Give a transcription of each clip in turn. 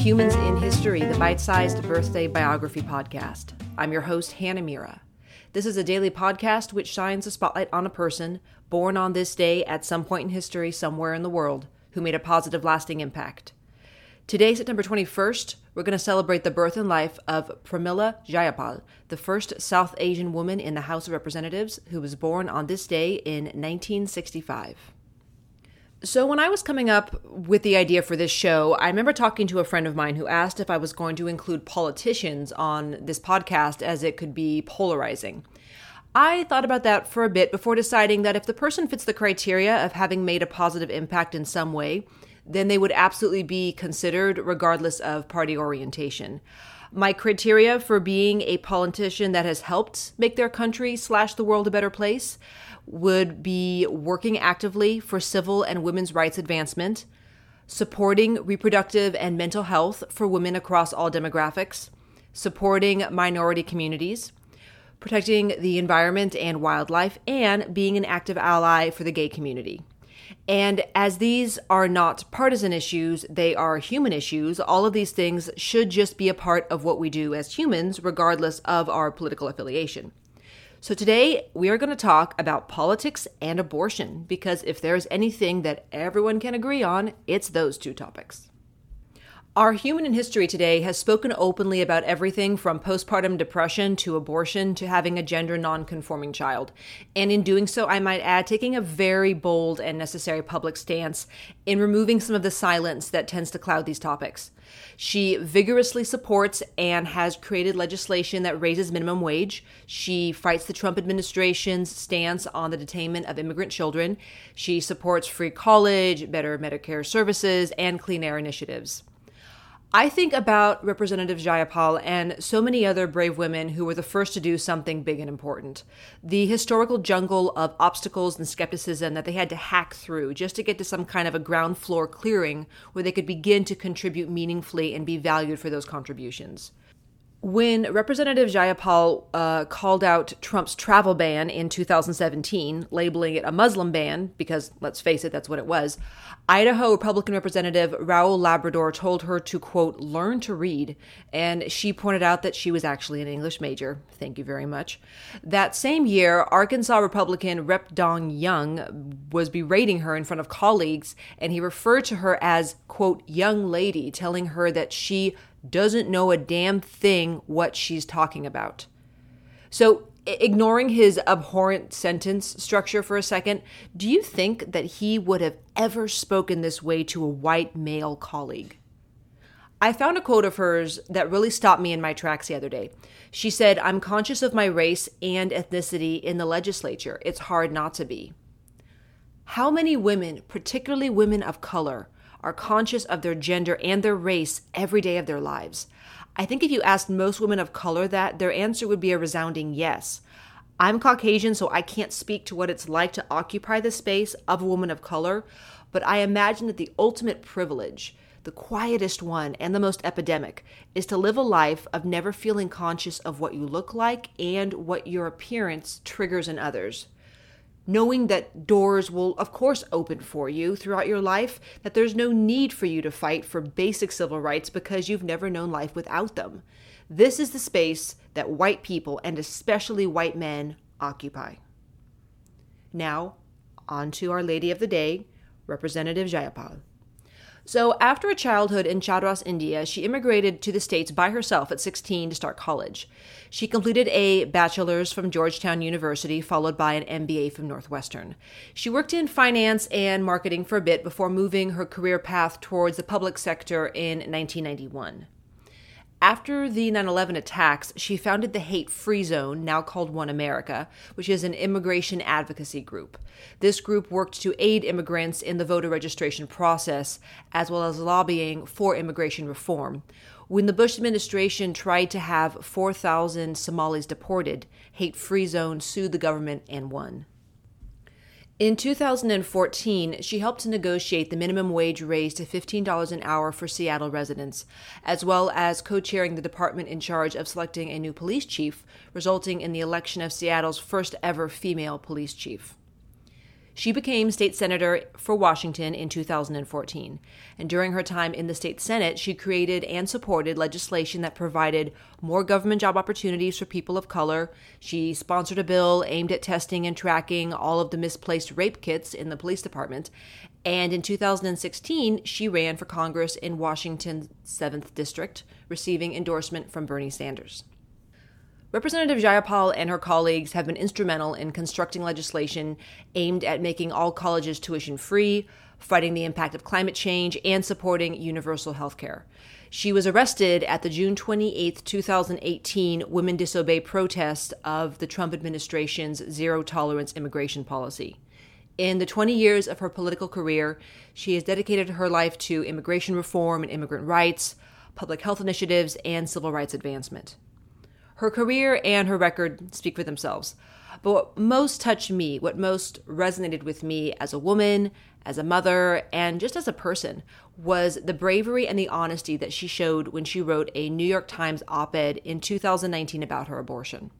Humans in History, the bite sized birthday biography podcast. I'm your host, Hannah Mira. This is a daily podcast which shines a spotlight on a person born on this day at some point in history somewhere in the world who made a positive, lasting impact. Today, September 21st, we're going to celebrate the birth and life of Pramila Jayapal, the first South Asian woman in the House of Representatives who was born on this day in 1965. So, when I was coming up with the idea for this show, I remember talking to a friend of mine who asked if I was going to include politicians on this podcast as it could be polarizing. I thought about that for a bit before deciding that if the person fits the criteria of having made a positive impact in some way, then they would absolutely be considered regardless of party orientation. My criteria for being a politician that has helped make their country slash the world a better place would be working actively for civil and women's rights advancement, supporting reproductive and mental health for women across all demographics, supporting minority communities, protecting the environment and wildlife, and being an active ally for the gay community. And as these are not partisan issues, they are human issues. All of these things should just be a part of what we do as humans, regardless of our political affiliation. So, today we are going to talk about politics and abortion because if there's anything that everyone can agree on, it's those two topics. Our human in history today has spoken openly about everything from postpartum depression to abortion to having a gender non-conforming child. And in doing so, I might add, taking a very bold and necessary public stance in removing some of the silence that tends to cloud these topics. She vigorously supports and has created legislation that raises minimum wage. She fights the Trump administration's stance on the detainment of immigrant children. She supports free college, better Medicare services, and clean air initiatives. I think about Representative Jayapal and so many other brave women who were the first to do something big and important. The historical jungle of obstacles and skepticism that they had to hack through just to get to some kind of a ground floor clearing where they could begin to contribute meaningfully and be valued for those contributions. When Representative Jayapal uh, called out Trump's travel ban in 2017, labeling it a Muslim ban, because let's face it, that's what it was, Idaho Republican Representative Raul Labrador told her to, quote, learn to read, and she pointed out that she was actually an English major. Thank you very much. That same year, Arkansas Republican Rep. Don Young was berating her in front of colleagues, and he referred to her as, quote, young lady, telling her that she doesn't know a damn thing what she's talking about. So, ignoring his abhorrent sentence structure for a second, do you think that he would have ever spoken this way to a white male colleague? I found a quote of hers that really stopped me in my tracks the other day. She said, I'm conscious of my race and ethnicity in the legislature. It's hard not to be. How many women, particularly women of color, are conscious of their gender and their race every day of their lives. I think if you asked most women of color that, their answer would be a resounding yes. I'm Caucasian, so I can't speak to what it's like to occupy the space of a woman of color, but I imagine that the ultimate privilege, the quietest one and the most epidemic, is to live a life of never feeling conscious of what you look like and what your appearance triggers in others knowing that doors will, of course, open for you throughout your life, that there's no need for you to fight for basic civil rights because you've never known life without them. This is the space that white people, and especially white men, occupy. Now, on to Our Lady of the Day, Representative Jayapal. So, after a childhood in Madras, India, she immigrated to the States by herself at 16 to start college. She completed a bachelor's from Georgetown University, followed by an MBA from Northwestern. She worked in finance and marketing for a bit before moving her career path towards the public sector in 1991. After the 9 11 attacks, she founded the Hate Free Zone, now called One America, which is an immigration advocacy group. This group worked to aid immigrants in the voter registration process, as well as lobbying for immigration reform. When the Bush administration tried to have 4,000 Somalis deported, Hate Free Zone sued the government and won. In 2014, she helped to negotiate the minimum wage raise to $15 an hour for Seattle residents, as well as co chairing the department in charge of selecting a new police chief, resulting in the election of Seattle's first ever female police chief. She became state senator for Washington in 2014. And during her time in the state Senate, she created and supported legislation that provided more government job opportunities for people of color. She sponsored a bill aimed at testing and tracking all of the misplaced rape kits in the police department. And in 2016, she ran for Congress in Washington's 7th District, receiving endorsement from Bernie Sanders. Representative Jayapal and her colleagues have been instrumental in constructing legislation aimed at making all colleges tuition free, fighting the impact of climate change, and supporting universal health care. She was arrested at the June 28, 2018 Women Disobey protest of the Trump administration's zero tolerance immigration policy. In the 20 years of her political career, she has dedicated her life to immigration reform and immigrant rights, public health initiatives, and civil rights advancement. Her career and her record speak for themselves. But what most touched me, what most resonated with me as a woman, as a mother, and just as a person, was the bravery and the honesty that she showed when she wrote a New York Times op ed in 2019 about her abortion.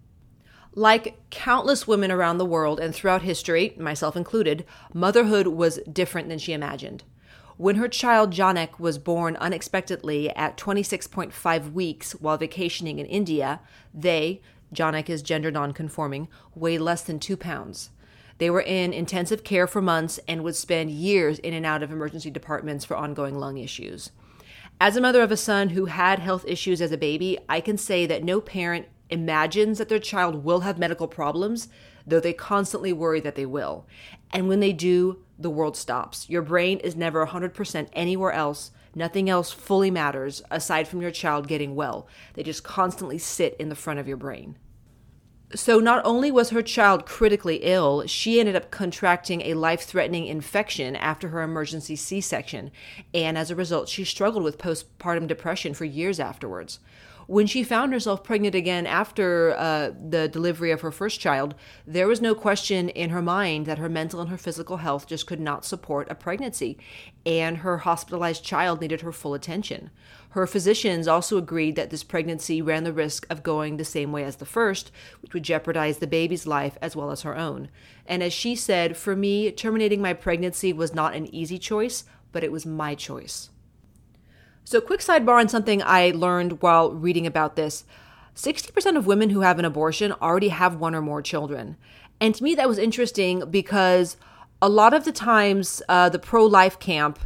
Like countless women around the world and throughout history, myself included, motherhood was different than she imagined. When her child Janak was born unexpectedly at 26.5 weeks while vacationing in India, they, Janak is gender nonconforming, weighed less than two pounds. They were in intensive care for months and would spend years in and out of emergency departments for ongoing lung issues. As a mother of a son who had health issues as a baby, I can say that no parent imagines that their child will have medical problems, though they constantly worry that they will. And when they do, the world stops. Your brain is never 100% anywhere else. Nothing else fully matters aside from your child getting well. They just constantly sit in the front of your brain. So, not only was her child critically ill, she ended up contracting a life threatening infection after her emergency C section. And as a result, she struggled with postpartum depression for years afterwards when she found herself pregnant again after uh, the delivery of her first child, there was no question in her mind that her mental and her physical health just could not support a pregnancy, and her hospitalized child needed her full attention. Her physicians also agreed that this pregnancy ran the risk of going the same way as the first, which would jeopardize the baby's life as well as her own. And as she said, for me, terminating my pregnancy was not an easy choice, but it was my choice. So, quick sidebar on something I learned while reading about this 60% of women who have an abortion already have one or more children. And to me, that was interesting because a lot of the times, uh, the pro life camp,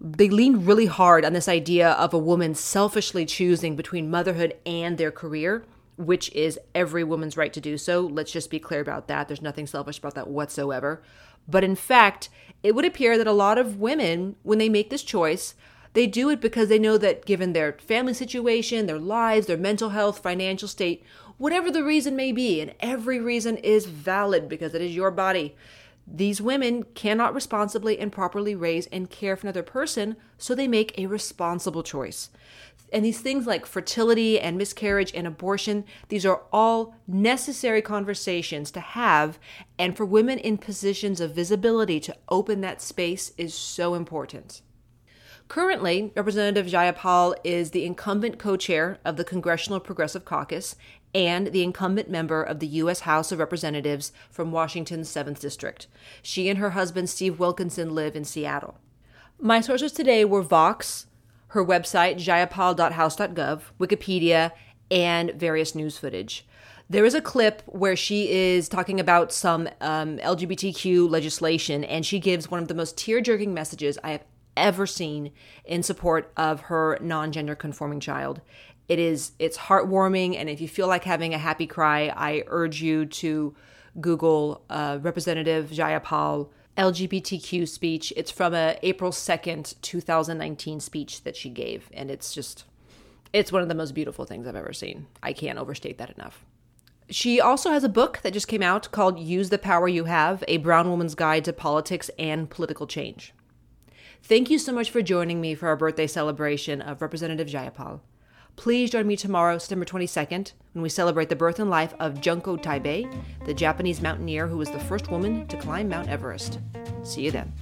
they lean really hard on this idea of a woman selfishly choosing between motherhood and their career, which is every woman's right to do so. Let's just be clear about that. There's nothing selfish about that whatsoever. But in fact, it would appear that a lot of women, when they make this choice, they do it because they know that given their family situation, their lives, their mental health, financial state, whatever the reason may be, and every reason is valid because it is your body. These women cannot responsibly and properly raise and care for another person, so they make a responsible choice. And these things like fertility and miscarriage and abortion, these are all necessary conversations to have. And for women in positions of visibility to open that space is so important. Currently, Representative Jayapal is the incumbent co chair of the Congressional Progressive Caucus and the incumbent member of the U.S. House of Representatives from Washington's 7th District. She and her husband, Steve Wilkinson, live in Seattle. My sources today were Vox, her website, jayapal.house.gov, Wikipedia, and various news footage. There is a clip where she is talking about some um, LGBTQ legislation, and she gives one of the most tear jerking messages I have ever seen in support of her non-gender conforming child. It is it's heartwarming and if you feel like having a happy cry, I urge you to Google uh, Representative Jayapal LGBTQ speech. It's from a April 2nd, 2019 speech that she gave and it's just it's one of the most beautiful things I've ever seen. I can't overstate that enough. She also has a book that just came out called Use the Power You Have A Brown Woman's Guide to Politics and Political Change. Thank you so much for joining me for our birthday celebration of Representative Jayapal. Please join me tomorrow, September 22nd, when we celebrate the birth and life of Junko Tabei, the Japanese mountaineer who was the first woman to climb Mount Everest. See you then.